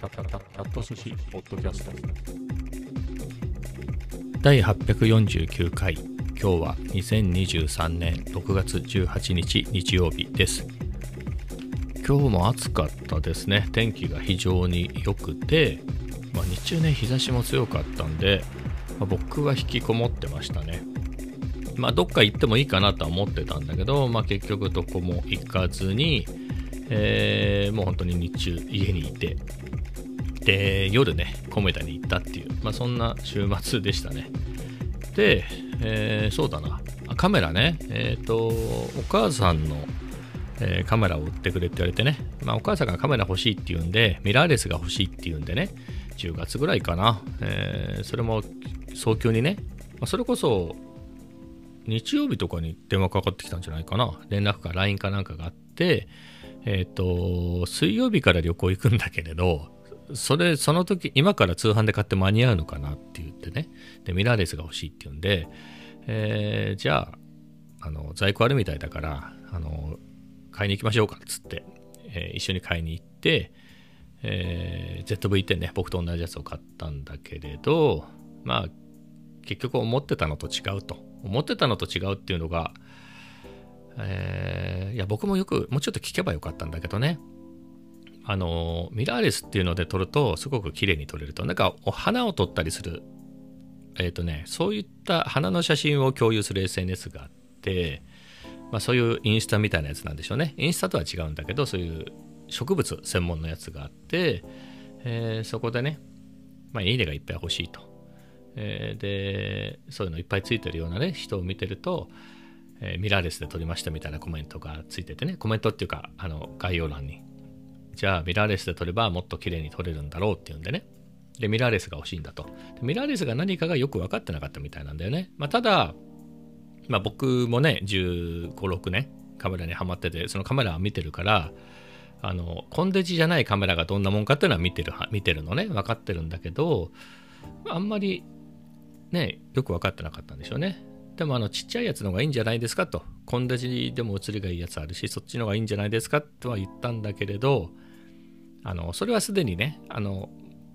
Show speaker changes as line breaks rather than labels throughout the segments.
キャット寿司ポッドキャスト
第849回今日は2023年6月18日日曜日です今日も暑かったですね天気が非常に良くて、まあ、日中ね日差しも強かったんで、まあ、僕は引きこもってましたねまあどっか行ってもいいかなとは思ってたんだけど、まあ、結局どこも行かずにえー、もう本当に日中家にいてで夜ねコメダに行ったっていう、まあ、そんな週末でしたね。で、えー、そうだな。カメラね。えっ、ー、とお母さんの、え、カメラを売ってくれって言われてね、まあ、お母さんがカメラ欲しいって言うんでミラーレスが欲しいって言うんでね。10月ぐらいかな、え、それも早急にね、まあ、それこそ日曜日とかに電話かかってきたんじゃないかな。連絡か LINE かなんかがあってえっ、ー、と、水曜日から旅行行くんだけれど、それ、その時、今から通販で買って間に合うのかなって言ってね。で、ミラーレスが欲しいって言うんで、えー、じゃあ、あの、在庫あるみたいだから、あの、買いに行きましょうかっつって、えー、一緒に買いに行って、えー、ZV-10 ね、僕と同じやつを買ったんだけれど、まあ、結局思ってたのと違うと。思ってたのと違うっていうのが、えー、いや僕もよくもうちょっと聞けばよかったんだけどねあのミラーレスっていうので撮るとすごく綺麗に撮れると。なんかお花を撮ったりする。えっ、ー、とねそういった花の写真を共有する SNS があって、まあ、そういうインスタみたいなやつなんでしょうね。インスタとは違うんだけどそういう植物専門のやつがあって、えー、そこでね、まあ、いいねがいっぱい欲しいと、えー、でそういうのいっぱいついてるようなね人を見てるとえー、ミラーレスで撮りましたみたいなコメントがついててね、コメントっていうか、あの、概要欄に。じゃあ、ミラーレスで撮ればもっと綺麗に撮れるんだろうっていうんでね。で、ミラーレスが欲しいんだと。ミラーレスが何かがよく分かってなかったみたいなんだよね。まあ、ただ、まあ、僕もね、15、6年カメラにはまってて、そのカメラを見てるから、あの、コンデジじゃないカメラがどんなもんかっていうのは見てる、見てるのね、分かってるんだけど、あんまりね、よく分かってなかったんでしょうね。でもあのちっちゃいやつの方がいいんじゃないですかと、コンデジでも写りがいいやつあるし、そっちの方がいいんじゃないですかとは言ったんだけれど、あのそれはすでにね、あの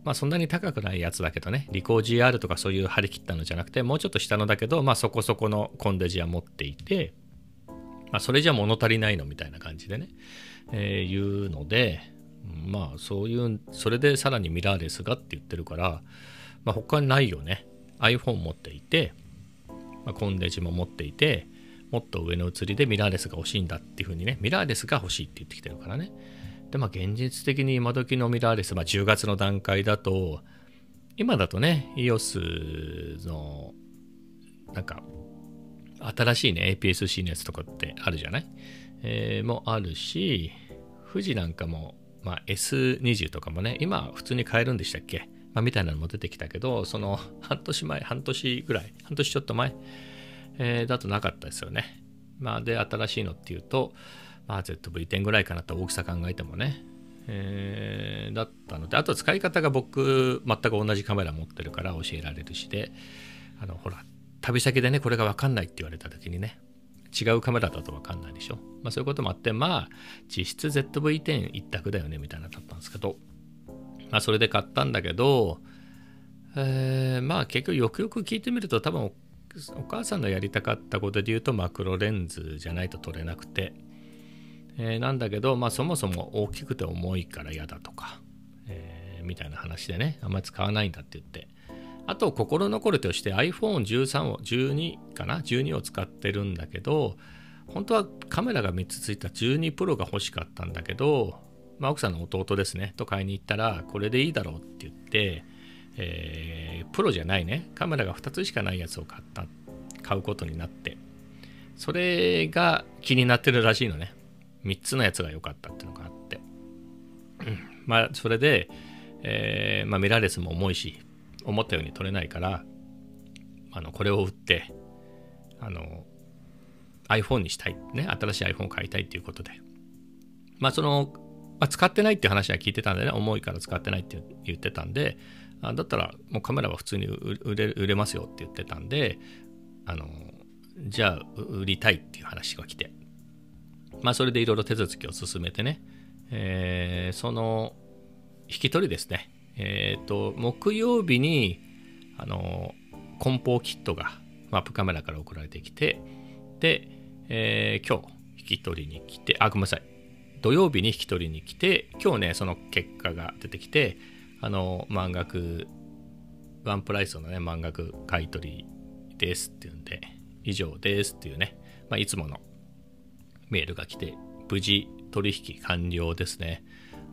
まあ、そんなに高くないやつだけどね、リコー GR とかそういう張り切ったのじゃなくて、もうちょっと下のだけど、まあ、そこそこのコンデジは持っていて、まあ、それじゃ物足りないのみたいな感じでね、えー、言うので、まあそういう、それでさらにミラーレスがって言ってるから、まあ、他にないよね。iPhone 持っていて、まあ、コンデジも持っていてもっと上の写りでミラーレスが欲しいんだっていうふうにねミラーレスが欲しいって言ってきてるからねでまあ現実的に今時のミラーレス、まあ、10月の段階だと今だとね EOS のなんか新しいね APS-C のやつとかってあるじゃない、えー、もあるし富士なんかも、まあ、S20 とかもね今普通に買えるんでしたっけ？まあ、みたいなのも出てきたけど、その半年前、半年ぐらい、半年ちょっと前、えー、だとなかったですよね。まあ、で、新しいのっていうと、まあ、ZV-10 ぐらいかなと大きさ考えてもね、えー、だったので、あと使い方が僕、全く同じカメラ持ってるから教えられるしで、あの、ほら、旅先でね、これがわかんないって言われた時にね、違うカメラだとわかんないでしょ。まあそういうこともあって、まあ、実質 ZV-10 一択だよね、みたいなだったんですけど、まあ、それで買ったんだけど、えー、まあ結局よくよく聞いてみると多分お母さんのやりたかったことで言うとマクロレンズじゃないと撮れなくて、えー、なんだけど、まあ、そもそも大きくて重いから嫌だとか、えー、みたいな話でねあんまり使わないんだって言って。あと心残りとして iPhone13 を12かな？12を使ってるんだけど本当はカメラが3つついた12プロが欲しかったんだけどまあ、奥さんの弟ですねと買いに行ったらこれでいいだろうって言って、えー、プロじゃないね。カメラが2つしかないやつを買った買うことになって。それが気になってるらしいのね。3つのやつが良かったっていうのがあって、うん、まあそれで、えーまあ、ミラーレスも重いし思ったように撮れないからあのこれを売ってあの iPhone にしたい。ね新しい iPhone を買いたいっていうことで。まあそのまあ、使ってないっていう話は聞いてたんでね、重いから使ってないって言ってたんで、あだったらもうカメラは普通に売れ売れますよって言ってたんで、あの、じゃあ売りたいっていう話が来て、まあそれでいろいろ手続きを進めてね、えー、その引き取りですね。えっ、と、木曜日に、あの、梱包キットが、マップカメラから送られてきて、で、えー今日、引き取りに来て、あ、ごめんなさい。土曜日に引き取りに来て、今日ね、その結果が出てきて、あの、満額、ワンプライスのね、満額買い取りですっていうんで、以上ですっていうね、まあ、いつものメールが来て、無事取引完了ですね。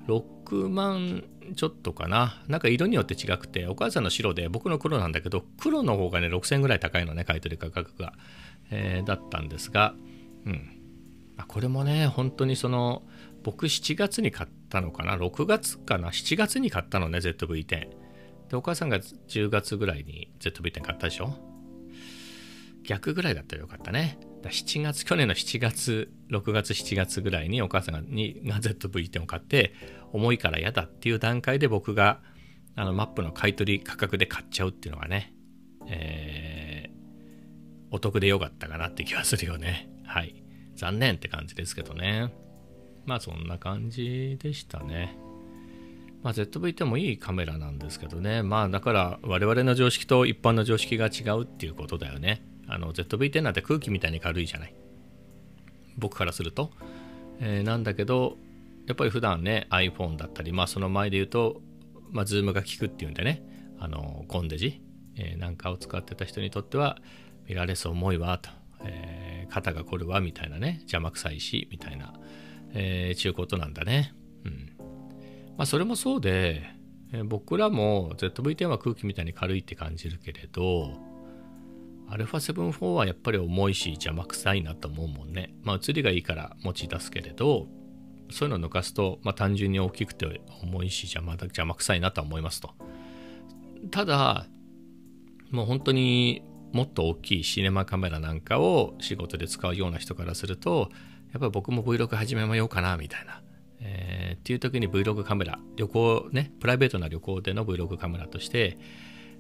6万ちょっとかな。なんか色によって違くて、お母さんの白で僕の黒なんだけど、黒の方がね、6000ぐらい高いのね、買い取り価格が。えーだったんですが、うん。あこれもね、本当にその、僕7月に買ったのかな、6月かな、7月に買ったのね、ZV-10。で、お母さんが10月ぐらいに ZV-10 買ったでしょ？逆ぐらいだったらよかったね。だ7月、去年の7月、6月、7月ぐらいにお母さんがにが ZV-10 を買って、重いから嫌だっていう段階で僕があのマップの買い取り価格で買っちゃうっていうのがね、えーお得でよかったかなって気がするよね。はい。残念って感じですけどね。まあそんな感じでしたね。まあ、ZV-10 もいいカメラなんですけどね。まあだから我々の常識と一般の常識が違うっていうことだよね。あの ZV-10 なんて空気みたいに軽いじゃない。僕からすると。えーなんだけど、やっぱり普段ね iPhone だったり、まあその前で言うと、まあ、Zoom が効くっていうんでね、あのコンデジ、えーなんかを使ってた人にとっては、ミラーレス重いわと、えー肩が凝るわみたいなね、邪魔くさいし、みたいな、えー、ちゅうことなんだね。うん。まあそれもそうで、えー僕らも ZV-10 は空気みたいに軽いって感じるけれど、α7-4 はやっぱり重いし邪魔くさいなと思うもんね。まあ映りがいいから持ち出すけれど、そういうのを抜かすと、まあ単純に大きくて重いし邪魔だ邪魔くさいなとは思いますと。ただ、もう本当にもっと大きいシネマカメラなんかを仕事で使うような人からすると、やっぱり僕も Vlog 始めようかなみたいな。えーっていう時に Vlog カメラ、旅行ね、プライベートな旅行での Vlog カメラとして、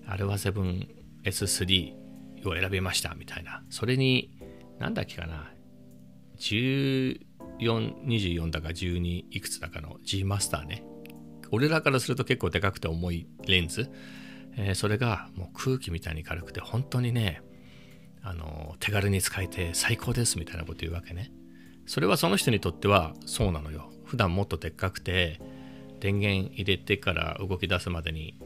α7S3 を選びましたみたいな。それに、なんだっけかな、14、24だか12いくつだかの G マスターね。俺らからすると結構でかくて重いレンズ。えーそれがもう空気みたいに軽くて本当にね、あの手軽に使えて最高ですみたいなこと言うわけね。それはその人にとってはそうなのよ。普段もっとでっかくて電源入れてから動き出すまでに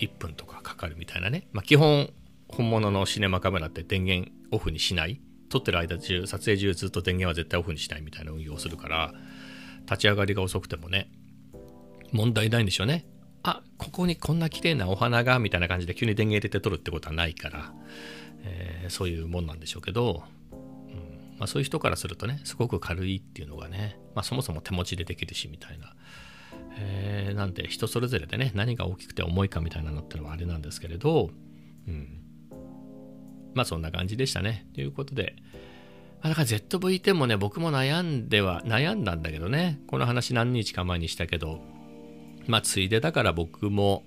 1分とかかかるみたいなね。まあ基本本物のシネマカメラって電源オフにしない？撮ってる間中、撮影中ずっと電源は絶対オフにしないみたいな運用をするから、立ち上がりが遅くてもね、問題ないんでしょうね。あここにこんな綺麗なお花がみたいな感じで急に電源入れて撮るってことはないから、えーそういうもんなんでしょうけど、うんまあ、そういう人からするとねすごく軽いっていうのがね、まあ、そもそも手持ちでできるしみたいな、えーなんで人それぞれでね何が大きくて重いかみたいなのってのはあれなんですけれど、うん、まあそんな感じでしたね。ということで。あだから ZV-10 もね僕も悩んでは悩んだんだけどね。この話何日か前にしたけど。まあついでだから僕も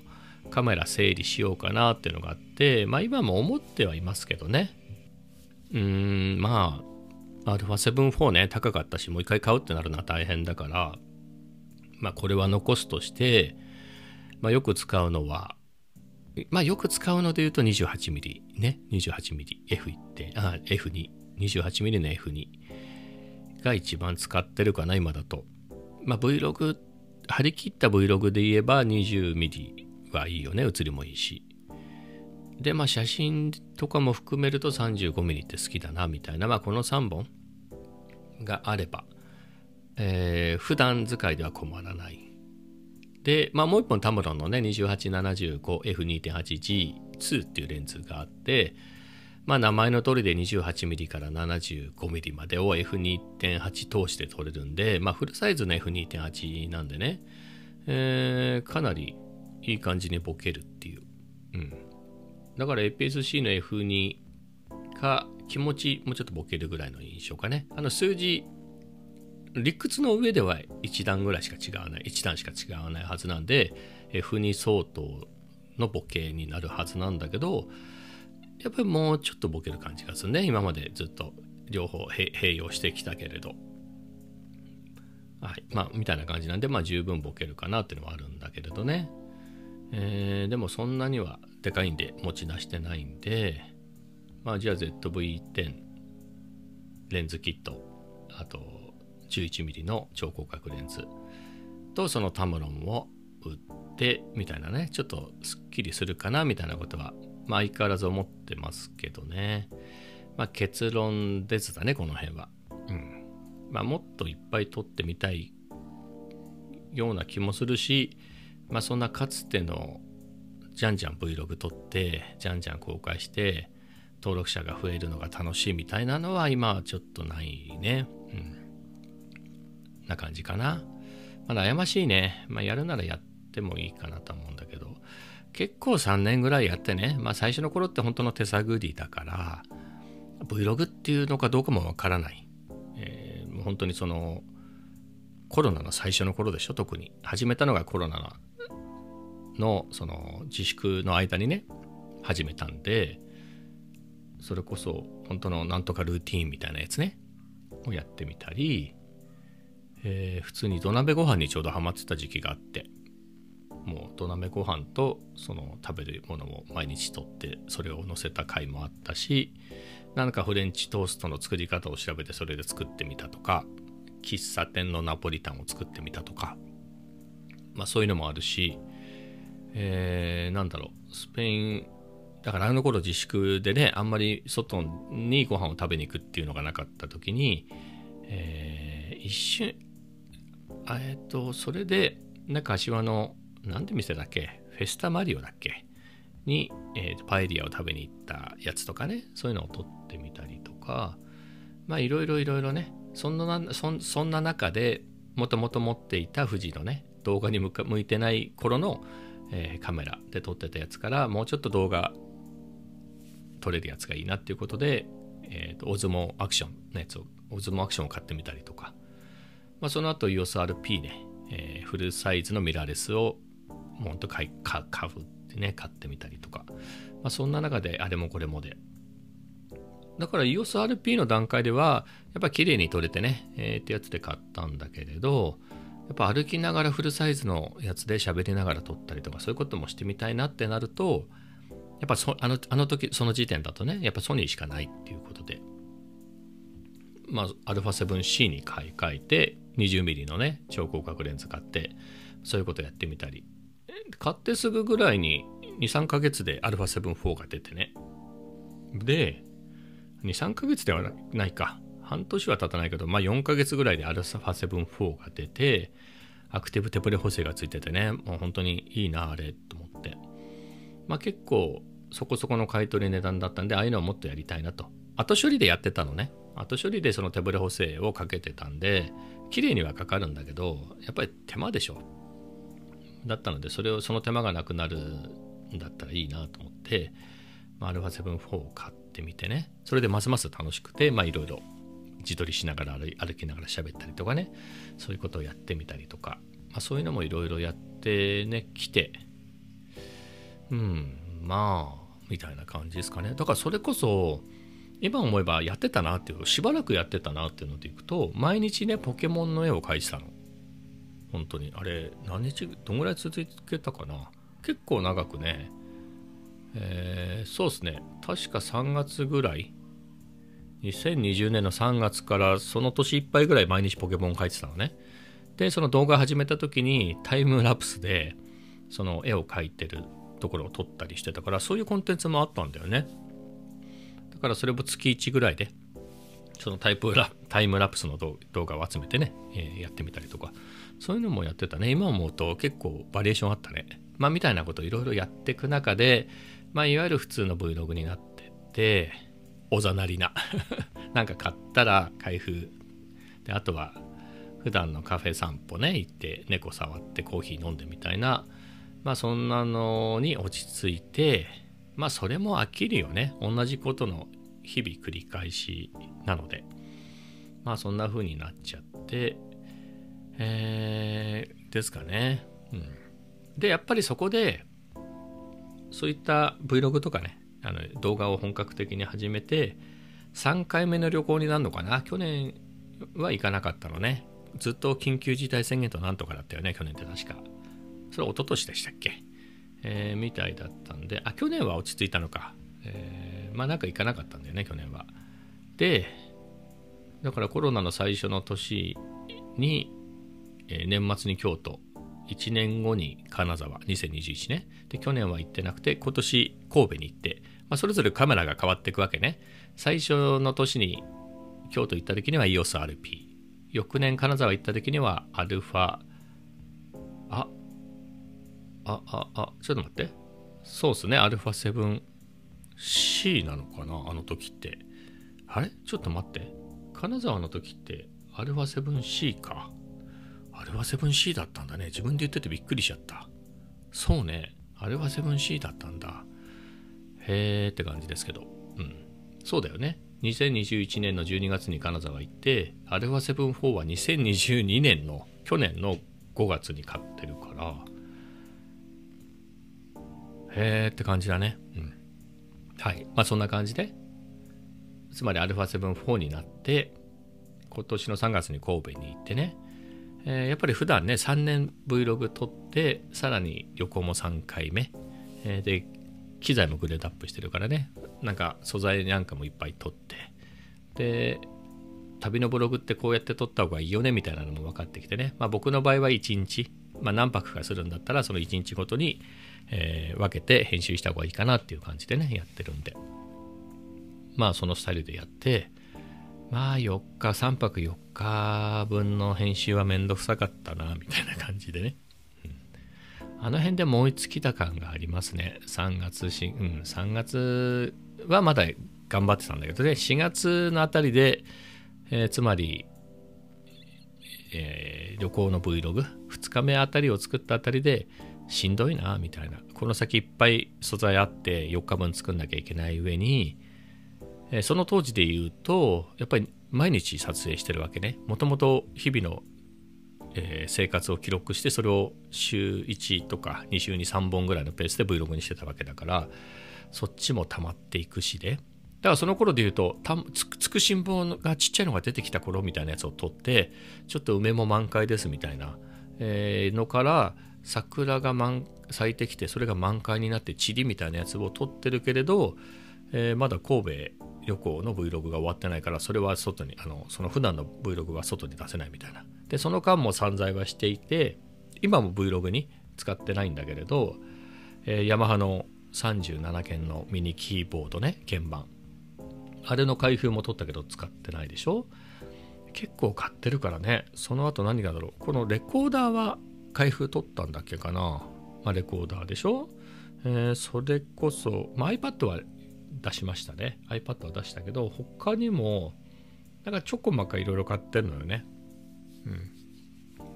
カメラ整理しようかなっていうのがあって。まあ今も思ってはいますけどね。うーんまあ α7-4 ね高かったしもう一回買うってなるのは大変だから。まあこれは残すとして、まあ、よく使うのはまあよく使うので言うと 28mm ね 28mmF1 あ F2 28mm の F2 が一番使ってるかな今だと。まあ Vlog 張り切った Vlog で言えば 20mm はいいよね写りもいいし。でまあ写真とかも含めると 35mm って好きだなみたいな。まあこの3本があれば、えー普段使いでは困らないでまあもう一本タムロンのね 2875F2.8G2 っていうレンズがあってまあ名前の通りで 28mm から 75mm までを F2.8 通して撮れるんでまあフルサイズの F2.8 なんでね、えーかなりいい感じにボケるっていう、うん、だから APS-C の F2 か気持ちもうちょっとボケるぐらいの印象かね。あの数字理屈の上では1段ぐらいしか違わない1段しか違わないはずなんで F2 相当のボケになるはずなんだけどやっぱりもうちょっとボケる感じがするね。今までずっと両方併用してきたけれど。はい。まあみたいな感じなんでまあ十分ボケるかなっていうのはあるんだけれどね、えーでもそんなにはでかいんで持ち出してないんでまあじゃあ ZV-10 レンズキットあと 11mm の超広角レンズ。とそのタムロンを売ってみたいなね。ちょっとすっきりするかなみたいなことはまあ相変わらず思ってますけどね。まあ結論ですだねこの辺は。うん。まあもっといっぱい撮ってみたいような気もするしまあそんなかつてのじゃんじゃん Vlog 撮ってじゃんじゃん公開して登録者が増えるのが楽しいみたいなのは今はちょっとないね。うん。な感じかな。まだ悩ましいね。まあやるならやってもいいかなと思うんだけど。結構3年ぐらいやってね。まあ最初の頃って本当の手探りだから Vlog っていうのかどうかもわからない、えーもう本当にそのコロナの最初の頃でしょ？特に。始めたのがコロナののその自粛の間にね。始めたんで。それこそ本当のなんとかルーティンみたいなやつね。をやってみたり、えー普通に土鍋ご飯にちょうどハマってた時期があってもう土鍋ご飯とその食べるものを毎日とってそれを乗せた回もあったしなんかフレンチトーストの作り方を調べてそれで作ってみたとか喫茶店のナポリタンを作ってみたとかまあそういうのもあるしえーなんだろうスペインだからあの頃自粛でねあんまり外にご飯を食べに行くっていうのがなかった時に、えー一瞬えっ、とそれでなんか柏のなんて店だっけ？フェスタマリオだっけ？に、えーパエリアを食べに行ったやつとかね。そういうのを撮ってみたりとか。まあいろいろいろいろね。そんなそそんな中でもともと持っていた富士のね動画に向か向いてない頃の、えーカメラで撮ってたやつからもうちょっと動画撮れるやつがいいなっていうことで、えーとオズモアクションのやつをオズモアクションを買ってみたりとか、まあ、その後 EOSRP ね、えーフルサイズのミラーレスをもうほんと買い買買うってね買ってみたりとか、まあ、そんな中であれもこれもで。だから EOSRP の段階ではやっぱ綺麗に撮れてね、えーってやつで買ったんだけれどやっぱ歩きながらフルサイズのやつで喋りながら撮ったりとかそういうこともしてみたいなってなるとやっぱそあのあの時その時点だとねやっぱソニーしかないっていうことで。まあ α7C に買い替えて 20mm のね超広角レンズ買ってそういうことやってみたり買ってすぐぐらいに23ヶ月で α7-4 が出てねで23ヶ月ではないか半年は経たないけどまあ4ヶ月ぐらいで α7-4 が出てアクティブ手ブレ補正がついててねもう本当にいいなあれと思ってまあ結構そこそこの買い取り値段だったんでああいうのをもっとやりたいなと後処理でやってたのね 後処理でその手ブレ補正をかけてたんで綺麗にはかかるんだけどやっぱり手間でしょ。だったのでそれをその手間がなくなるんだったらいいなと思って、まあ、α7-4 を買ってみてね。それでますます楽しくていろいろ自撮りしながら歩きながら喋ったりとかね。そういうことをやってみたりとか、まあ、そういうのもいろいろやってね来てうんまあみたいな感じですかね。だからそれこそ今思えばやってたなっていうしばらくやってたなっていうのでいくと毎日ねポケモンの絵を描いてたの。本当に。あれ何日どんぐらい続けたかな。結構長くねえーそうですね。確か3月ぐらい。2020年の3月からその年いっぱいぐらい毎日ポケモン描いてたのね。でその動画始めた時にタイムラプスでその絵を描いてるところを撮ったりしてたからそういうコンテンツもあったんだよね。だからそれも月1ぐらいでそのタイプラタイムラプスの動画を集めてね、えーやってみたりとかそういうのもやってたね。今思うと結構バリエーションあったね。まあみたいなことをいろいろやっていく中でまあいわゆる普通の Vlog になってておざなりな なんか買ったら開封。であとは普段のカフェ散歩ね行って猫触ってコーヒー飲んでみたいなまあそんなのに落ち着いてまあそれも飽きるよね。同じことの日々繰り返しなので。まあそんな風になっちゃって。えーですかね、うん、でやっぱりそこでそういった Vlog とかねあの動画を本格的に始めて3回目の旅行になるのかな。去年は行かなかったのね。ずっと緊急事態宣言となんとかだったよね去年って確か。それ一昨年でしたっけ？えーみたいだったんであ去年は落ち着いたのか、えーまあなんか行かなかったんだよね去年は。でだからコロナの最初の年に、えー年末に京都。1年後に金沢。2021ね。で去年は行ってなくて今年神戸に行って、まあ、それぞれカメラが変わっていくわけね。最初の年に京都行った時には EOSRP 翌年金沢行った時にはアルファ。ああああちょっと待って。そうっすね。アルファ 7C なのかな？あの時って。あれ？ちょっと待って。金沢の時ってアルファ 7C か？アルファ 7C だったんだね。自分で言っててびっくりしちゃった。そうね。アルファ 7C だったんだ。へーって感じですけど。うん。そうだよね。2021年の12月に金沢行ってアルファ74は2022年の去年の5月に買ってるから。へーって感じだね。うん。はい。まあそんな感じでつまり α7-4 になって今年の3月に神戸に行ってね、えーやっぱり普段ね3年 Vlog 撮ってさらに旅行も3回目、えーで機材もグレードアップしてるからね。なんか素材なんかもいっぱい撮って。で旅のブログってこうやって撮った方がいいよねみたいなのも分かってきてね、まあ、僕の場合は1日、まあ、何泊かするんだったらその1日ごとに、えー分けて編集した方がいいかなっていう感じでねやってるんで。まあそのスタイルでやってまあ4日3泊4日分の編集はめんどくさかったなみたいな感じでね、うん。あの辺で燃え尽きた感がありますね。3月し、うん、3月はまだ頑張ってたんだけどね。4月のあたりで、えーつまり、えー旅行の Vlog2 日目あたりを作ったあたりでしんどいなみたいな。この先いっぱい素材あって4日分作んなきゃいけない上にその当時で言うとやっぱり毎日撮影してるわけね。もともと日々の、生活を記録してそれを週1とか2週に3本ぐらいのペースで Vlog にしてたわけだからそっちも溜まっていくしで。だからその頃で言うとつくつくしんぼがちっちゃいのが出てきた頃みたいなやつを撮ってちょっと梅も満開ですみたいな、のから桜が満咲いてきてそれが満開になって塵みたいなやつを撮ってるけれど、えーまだ神戸旅行の Vlog が終わってないからそれは外にあのその普段の Vlog は外に出せないみたいな。でその間も散財はしていて今も Vlog に使ってないんだけれど、えーヤマハの37件のミニキーボードね鍵盤。あれの開封も取ったけど使ってないでしょ？結構買ってるからね。その後何がだろう？このレコーダーは開封取ったんだっけかな、まあ、レコーダーでしょ、えーそれこそ、まあ、iPad は出しましたね。iPad は出したけど他にもなんかちょこまかいろいろ買ってるのよね。う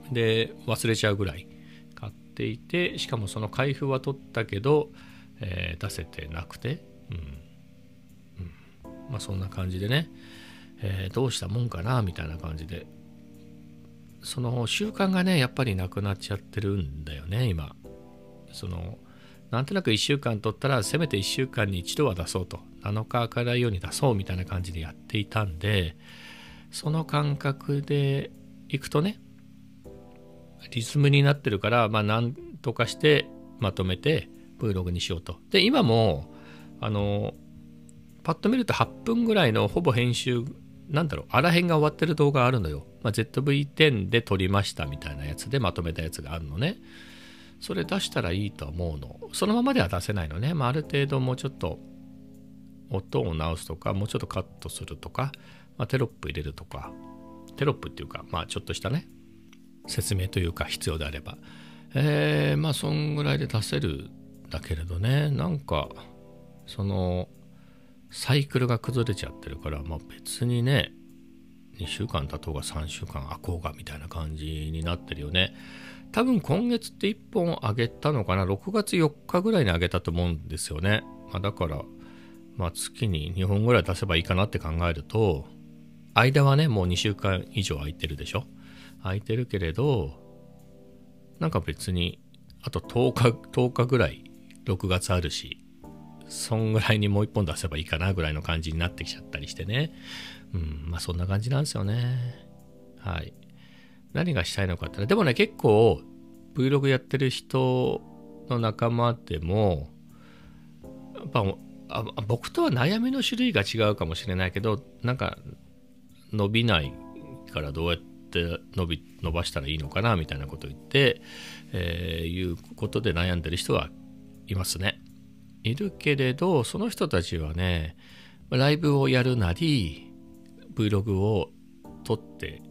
ん。で忘れちゃうぐらい買っていてしかもその開封は取ったけど、えー出せてなくて。うん、うん、まあそんな感じでね、えーどうしたもんかな？みたいな感じでその習慣がねやっぱりなくなっちゃってるんだよね今。そのなんとなく1週間取ったらせめて1週間に一度は出そうと。7日かないように出そうみたいな感じでやっていたんでその感覚でいくとねリズムになってるからまあなんとかしてまとめて Vlog にしようと。で今もあのパッと見ると8分ぐらいのほぼ編集なんだろうあらへんが終わってる動画あるのよ、まあ、ZV-10 で撮りましたみたいなやつでまとめたやつがあるのね。それ出したらいいと思うの。そのままでは出せないのね、まあ、ある程度もうちょっと音を直すとかもうちょっとカットするとか、まあ、テロップ入れるとか。テロップっていうかまあちょっとしたね説明というか必要であれば。えー、まあそんぐらいで出せるだけれどね。なんかそのサイクルが崩れちゃってるから、まあ、別にね2週間経とうが3週間空こうがみたいな感じになってるよね。多分今月って1本あげたのかな？6月4日ぐらいにあげたと思うんですよね、まあ、だから、まあ、月に2本ぐらい出せばいいかなって考えると間はねもう2週間以上空いてるでしょ？空いてるけれどなんか別にあと10日10日ぐらい6月あるしそんぐらいにもう一本出せばいいかなぐらいの感じになってきちゃったりしてね。うんまあそんな感じなんですよね。はい。何がしたいのかってでもね結構 Vlog やってる人の仲間でもやっぱあ僕とは悩みの種類が違うかもしれないけどなんか伸びないからどうやって伸び伸ばしたらいいのかなみたいなことを言って、えー、いうことで悩んでる人はいますね。いるけれどその人たちはねライブをやるなり Vlog を撮って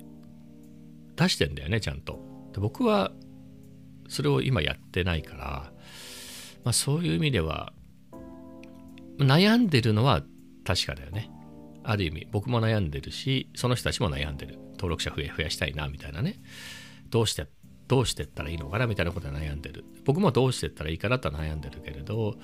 出してんだよねちゃんと。で僕はそれを今やってないから、まあ、そういう意味では悩んでるのは確かだよね。ある意味僕も悩んでるしその人たちも悩んでる登録者増え増やしたいなみたいなねどうしてどうしてったらいいのかなみたいなことは悩んでる。僕もどうしてったらいいかなとは悩んでるけれど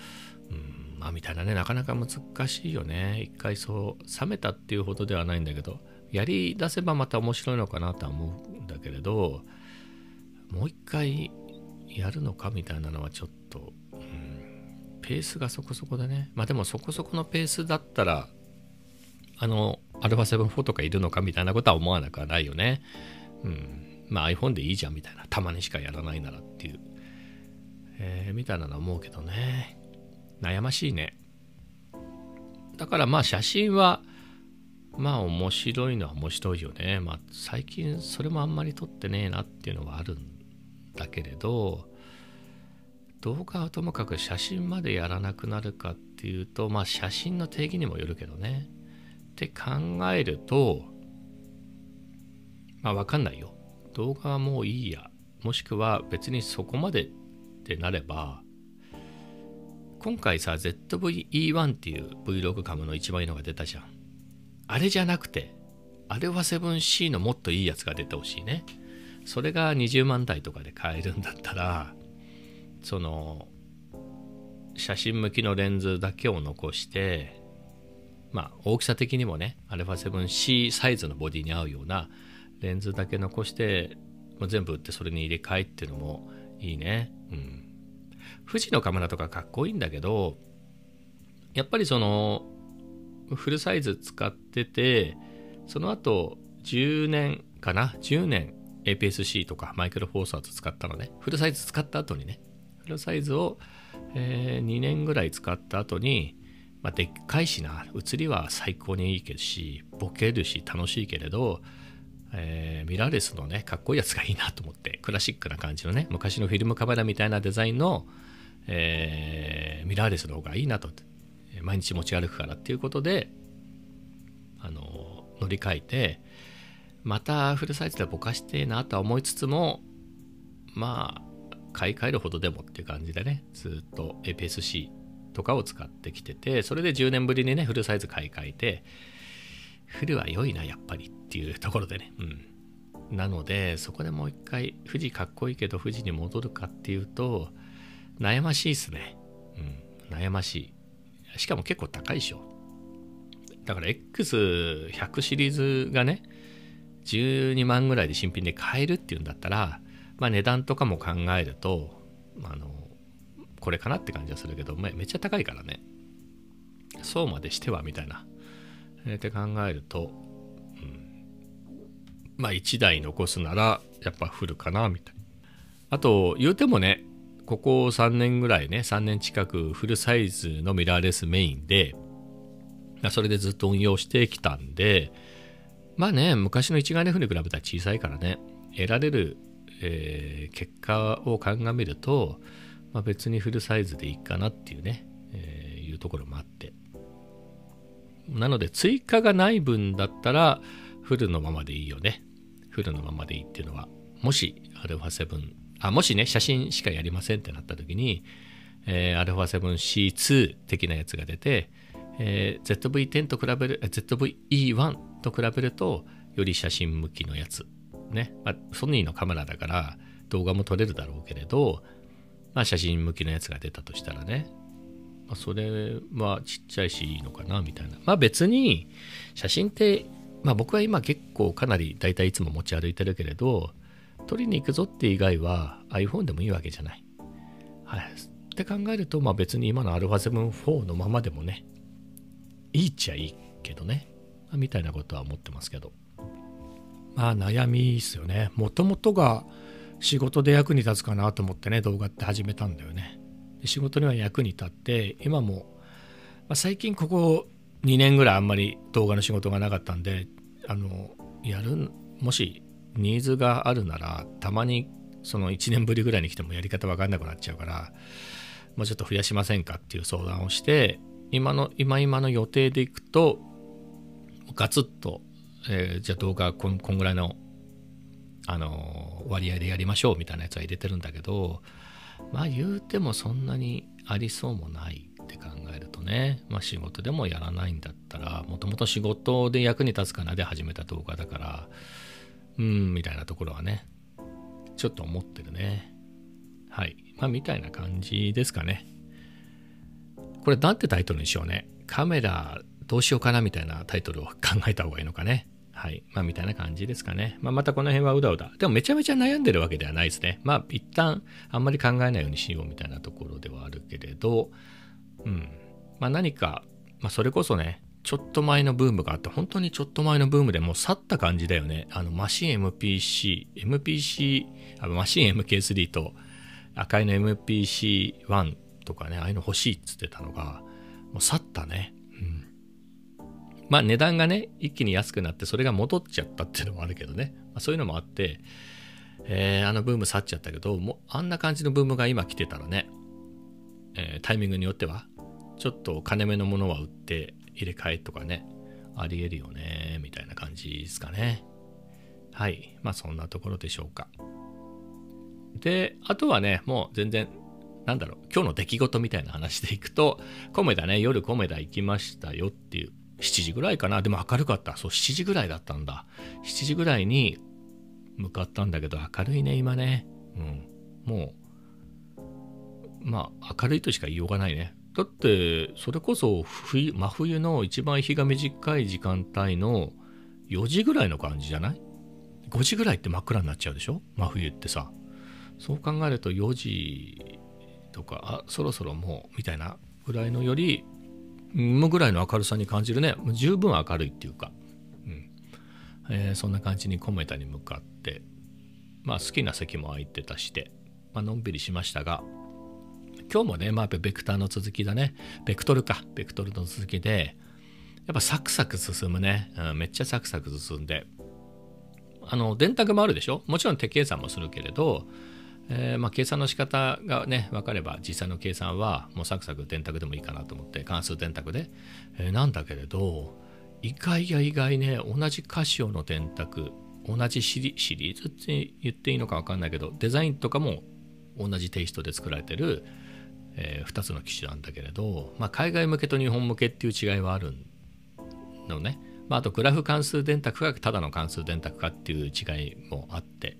うんまあみたいなねなかなか難しいよね。一回そう冷めたっていうほどではないんだけどやり出せばまた面白いのかなとは思うんだけれどもう一回やるのかみたいなのはちょっと、うん、ペースがそこそこでね。まあでもそこそこのペースだったらあの α7-4 とかいるのかみたいなことは思わなくはないよね。うん。まあ iPhone でいいじゃんみたいなたまにしかやらないならっていう、えー、みたいなの思うけどね悩ましいねだからまあ写真はまあ面白いのは面白いよね。まあ最近それもあんまり撮ってねえなっていうのはあるんだけれど動画はともかく写真までやらなくなるかっていうとまあ写真の定義にもよるけどね。って考えるとまあ分かんないよ。動画はもういいや。もしくは別にそこまでってなれば今回さ ZVE1 っていう Vlog カムの一番いいのが出たじゃん。あれじゃなくて、アルファ 7C のもっといいやつが出てほしいね。それが20万台とかで買えるんだったら、その、写真向きのレンズだけを残して、まあ、大きさ的にもね、アルファ 7C サイズのボディに合うようなレンズだけ残して、もう全部売ってそれに入れ替えっていうのもいいね。うん。富士のカメラとかかっこいいんだけど、やっぱりその、フルサイズ使ってて、その後10年かな ?10 年 APS-C とかマイクロフォーサーズ使ったのね。フルサイズ使った後にね。フルサイズを、えー、2年ぐらい使った後に、まあ、でっかいしな。写りは最高にいいけどし、ボケるし楽しいけれど、えー、ミラーレスのね、かっこいいやつがいいなと思って、クラシックな感じのね、昔のフィルムカメラみたいなデザインの、えー、ミラーレスの方がいいなと。毎日持ち歩くからっていうことであの乗り換えてまたフルサイズでぼかしてえなとは思いつつもまあ買い替えるほどでもっていう感じでねずっと APS-C とかを使ってきててそれで10年ぶりにねフルサイズ買い替えてフルは良いなやっぱり。っていうところでねうんなのでそこでもう一回富士かっこいいけど富士に戻るかっていうと悩ましいっすねうん悩ましいしかも結構高いでしょ。だから X100 シリーズがね、12万ぐらいで新品で買えるっていうんだったら、まあ値段とかも考えると、あの、これかなって感じはするけど、めっちゃ高いからね。そうまでしてはみたいな。えー、って考えると、まあ1台残すならやっぱフルかなみたいな。あと言うてもねここ3年ぐらいね、3年近くフルサイズのミラーレスメインで、それでずっと運用してきたんで、まあね、昔の一眼レフに比べたら小さいからね、得られる、えー、結果を鑑みると、まあ、別にフルサイズでいいかなっていうね、えー、いうところもあって。なので、追加がない分だったら、フルのままでいいよね。フルのままでいいっていうのは、もし α7 あもしね、写真しかやりませんってなった時に、えー、α7C2 的なやつが出て、えー、ZV-10 と比べる、ZV-E1 と比べると、より写真向きのやつ。ね。まあ、ソニーのカメラだから動画も撮れるだろうけれど、まあ、写真向きのやつが出たとしたらね、まあ、それはちっちゃいしいいのかなみたいな。まあ別に写真って、まあ僕は今結構かなり大体いつも持ち歩いてるけれど、取りに行くぞって以外は iPhone でもいいわけじゃない。はい。って考えると、まあ別に今の α7-4 のままでもね、いいっちゃいいけどね。みたいなことは思ってますけど。まあ悩みですよねもともとが仕事で役に立つかなと思ってね動画って始めたんだよね仕事には役に立って今も、まあ、最近ここ2年ぐらいあんまり動画の仕事がなかったんであのやるもしニーズがあるならたまにその1年ぶりぐらいに来てもやり方わかんなくなっちゃうからもうちょっと増やしませんかっていう相談をして今の今今の予定でいくとガツッと、えー、じゃあ動画こんこんぐらいの、あの、割合でやりましょうみたいなやつは入れてるんだけどまあ言うてもそんなにありそうもないって考えるとね、まあ、仕事でもやらないんだったらもともと仕事で役に立つかなで始めた動画だからうんみたいなところはねちょっと思ってるねはいまあみたいな感じですかねこれなんてタイトルにしようねカメラどうしようかなみたいなタイトルを考えた方がいいのかねはい。まあ、みたいな感じですかね。まあ、またこの辺はうだうだ。でもめちゃめちゃ悩んでるわけではないですね。まあ、一旦あんまり考えないようにしようみたいなところではあるけれど、うん。まあ、何か、まあ、それこそね、ちょっと前のブームがあって、本当にちょっと前のブームでもう去った感じだよね。あの、マシン MPC、MPC、あマシン MK3 と赤いの MPC1 とかね、ああいうの欲しいっつってたのが、もう去ったねうん。まあ値段がね、一気に安くなってそれが戻っちゃったっていうのもあるけどね。まあ、そういうのもあって、えー、あのブーム去っちゃったけど、もうあんな感じのブームが今来てたらね、えー、タイミングによっては、ちょっと金目のものは売って入れ替えとかね、ありえるよね、みたいな感じですかね。はい。まあそんなところでしょうか。で、あとはね、もう全然、なんだろう、今日の出来事みたいな話でいくと、コメダね、夜コメダ行きましたよっていう7時ぐらいかな。でも明るかった。そう、7時ぐらいだったんだ。7時ぐらいに向かったんだけど、明るいね、今ね。うん。もう、まあ、明るいとしか言いようがないね。だって、それこそ冬、真冬の一番日が短い時間帯の4時ぐらいの感じじゃない ?5 時ぐらいって真っ暗になっちゃうでしょ？真冬ってさ。そう考えると4時とか、あ、そろそろもう、みたいなぐらいのよりむぐらいの明るさに感じるね。十分明るいっていうか、うん。えー、そんな感じにコメタに向かって。まあ好きな席も空いてたして、まあのんびりしましたが。今日もねまあベクターの続きだね。ベクトルか。ベクトルの続きでやっぱサクサク進むね、うん、めっちゃサクサク進んで。あの電卓もあるでしょ？もちろん手計算もするけれどえー、まあ、計算の仕方がね分かれば実際の計算はもうサクサク電卓でもいいかなと思って関数電卓で、えー、なんだけれど意外や意外ね同じカシオの電卓同じシリシリーズって言っていいのか分かんないけどデザインとかも同じテイストで作られてる、えー、2つの機種なんだけれど、まあ、海外向けと日本向けっていう違いはあるのね、まあ、あとグラフ関数電卓がただの関数電卓かっていう違いもあって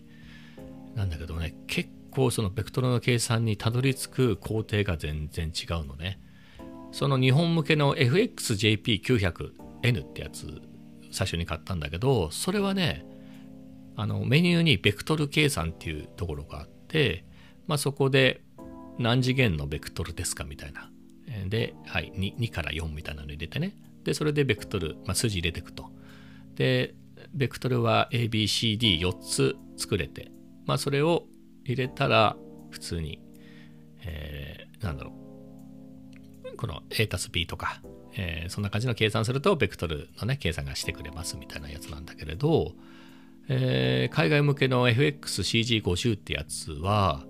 なんだけどね結構そのベクトルの計算にたどり着く工程が全然違うのね。その日本向けの FXJP900N ってやつ最初に買ったんだけどそれはねあのメニューにベクトル計算っていうところがあって、まあ、そこで何次元のベクトルですかみたいな。で、はい、2, 2から4みたいなの入れてね。でそれでベクトル、まあ、数字入れていくと。でベクトルは ABCD4 つ作れて。まあそれを入れたら普通に、えー、なんだろう。この A たす B とか、えー、そんな感じの計算するとベクトルのね計算がしてくれますみたいなやつなんだけれど、えー、海外向けの FXCG50 ってやつは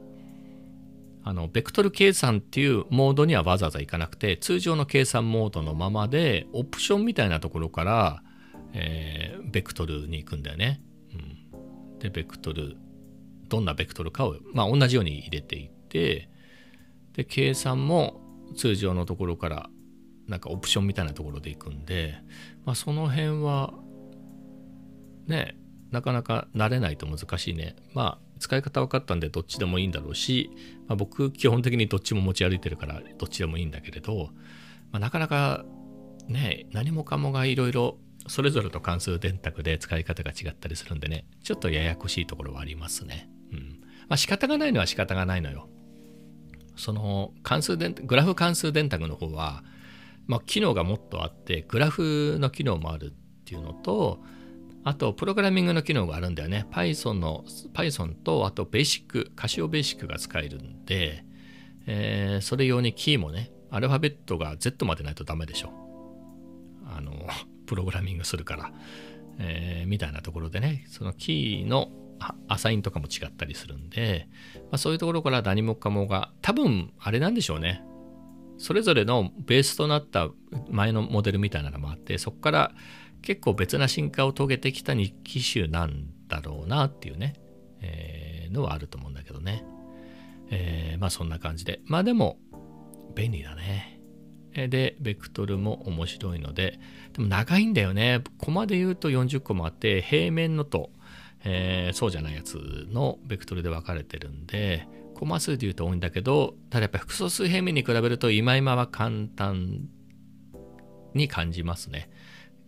あのベクトル計算っていうモードにはわざわざいかなくて通常の計算モードのままでオプションみたいなところから、えー、ベクトルに行くんだよね。うん、でベクトルどんなベクトルかを、まあ、同じように入れていってで計算も通常のところからなんかオプションみたいなところでいくんで、まあ、その辺はねなかなか慣れないと難しいねま使い方分かったんでどっちでもいいんだろうし、まあ、僕基本的にどっちも持ち歩いてるからどっちでもいいんだけれど、まあ、なかなかね何もかもがいろいろそれぞれと関数電卓で使い方が違ったりするんでねちょっとややこしいところはありますね。うん。まあ仕方がないのは仕方がないのよ。その関数電グラフ関数電卓の方は、まあ、機能がもっとあってグラフの機能もあるっていうのとあと、プログラミングの機能があるんだよね。Python の、Python と、あと、ベーシック、カシオベーシックが使えるんで、えー、それ用にキーもね、アルファベットが Z までないとダメでしょ。あの、プログラミングするから。えー、みたいなところでね、そのキーのアサインとかも違ったりするんで、まあ、そういうところから何もかもが、多分あれなんでしょうね。それぞれのベースとなった前のモデルみたいなのもあって、そこから結構別な進化を遂げてきた2機種なんだろうなっていうね、えー、のはあると思うんだけどね。えー、まあそんな感じで。まあでも、便利だね。で、ベクトルも面白いので、でも長いんだよね。コマで言うと40個もあって、平面のと、えー、そうじゃないやつのベクトルで分かれてるんで、コマ数で言うと多いんだけど、ただやっぱ複素数平面に比べると今今は簡単に感じますね。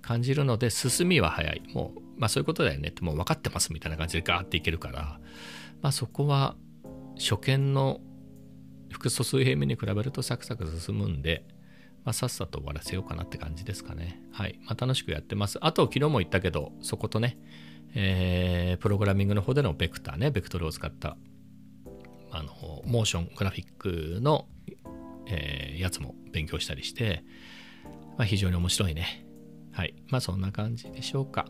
感じるので進みは早い。もう、まあそういうことだよねってもう分かってますみたいな感じでガーっていけるから、まあそこは初見の複素数平面に比べるとサクサク進むんで、まあ、さっさと終わらせようかなって感じですかね。はい。まあ、楽しくやってます。あと、昨日も言ったけど、そことね、えー、プログラミングの方でのベクターね、ベクトルを使った、あの、モーショングラフィックの、えー、やつも勉強したりして、まあ、非常に面白いね。はい。まあ、そんな感じでしょうか。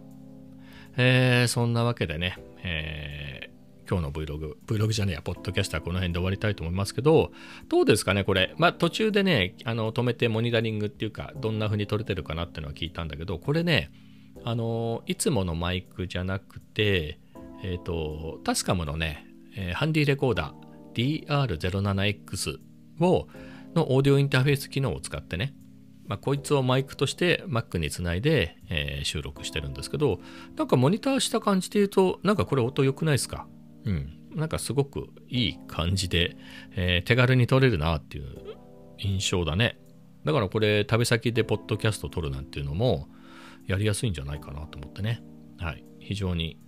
えー、そんなわけでね、えー、今日の Vlog、Vlog じゃねえや、ポッドキャスターこの辺で終わりたいと思いますけど、どうですかね、これ。まあ途中でね、あの止めてモニタリングっていうか、どんな風に撮れてるかなっていうのは聞いたんだけど、これね、あの、いつものマイクじゃなくて、えっ、ー、と、タスカムのね、えー、ハンディレコーダー DR07X を、のオーディオインターフェース機能を使ってね、まあ、こいつをマイクとして Mac につないで、えー、収録してるんですけど、なんかモニターした感じで言うと、なんかこれ音良くないですか？うん、なんかすごくいい感じで、えー、手軽に撮れるなっていう印象だね。だからこれ旅先でポッドキャスト撮るなんていうのもやりやすいんじゃないかなと思ってね。はい。非常に。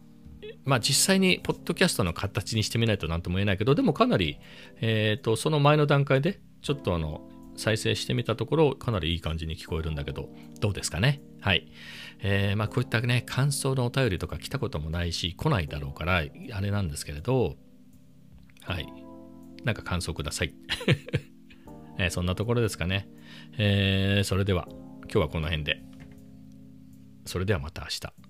まあ実際にポッドキャストの形にしてみないと何とも言えないけど、でもかなり、えっ、ー、と、その前の段階でちょっとあの、再生してみたところ、かなりいい感じに聞こえるんだけど、どうですかね？はい。えー、まあこういったね、感想のお便りとか来たこともないし、来ないだろうから、あれなんですけれど、はい。なんか感想ください。えー、そんなところですかね。えー、それでは、今日はこの辺で。それではまた明日。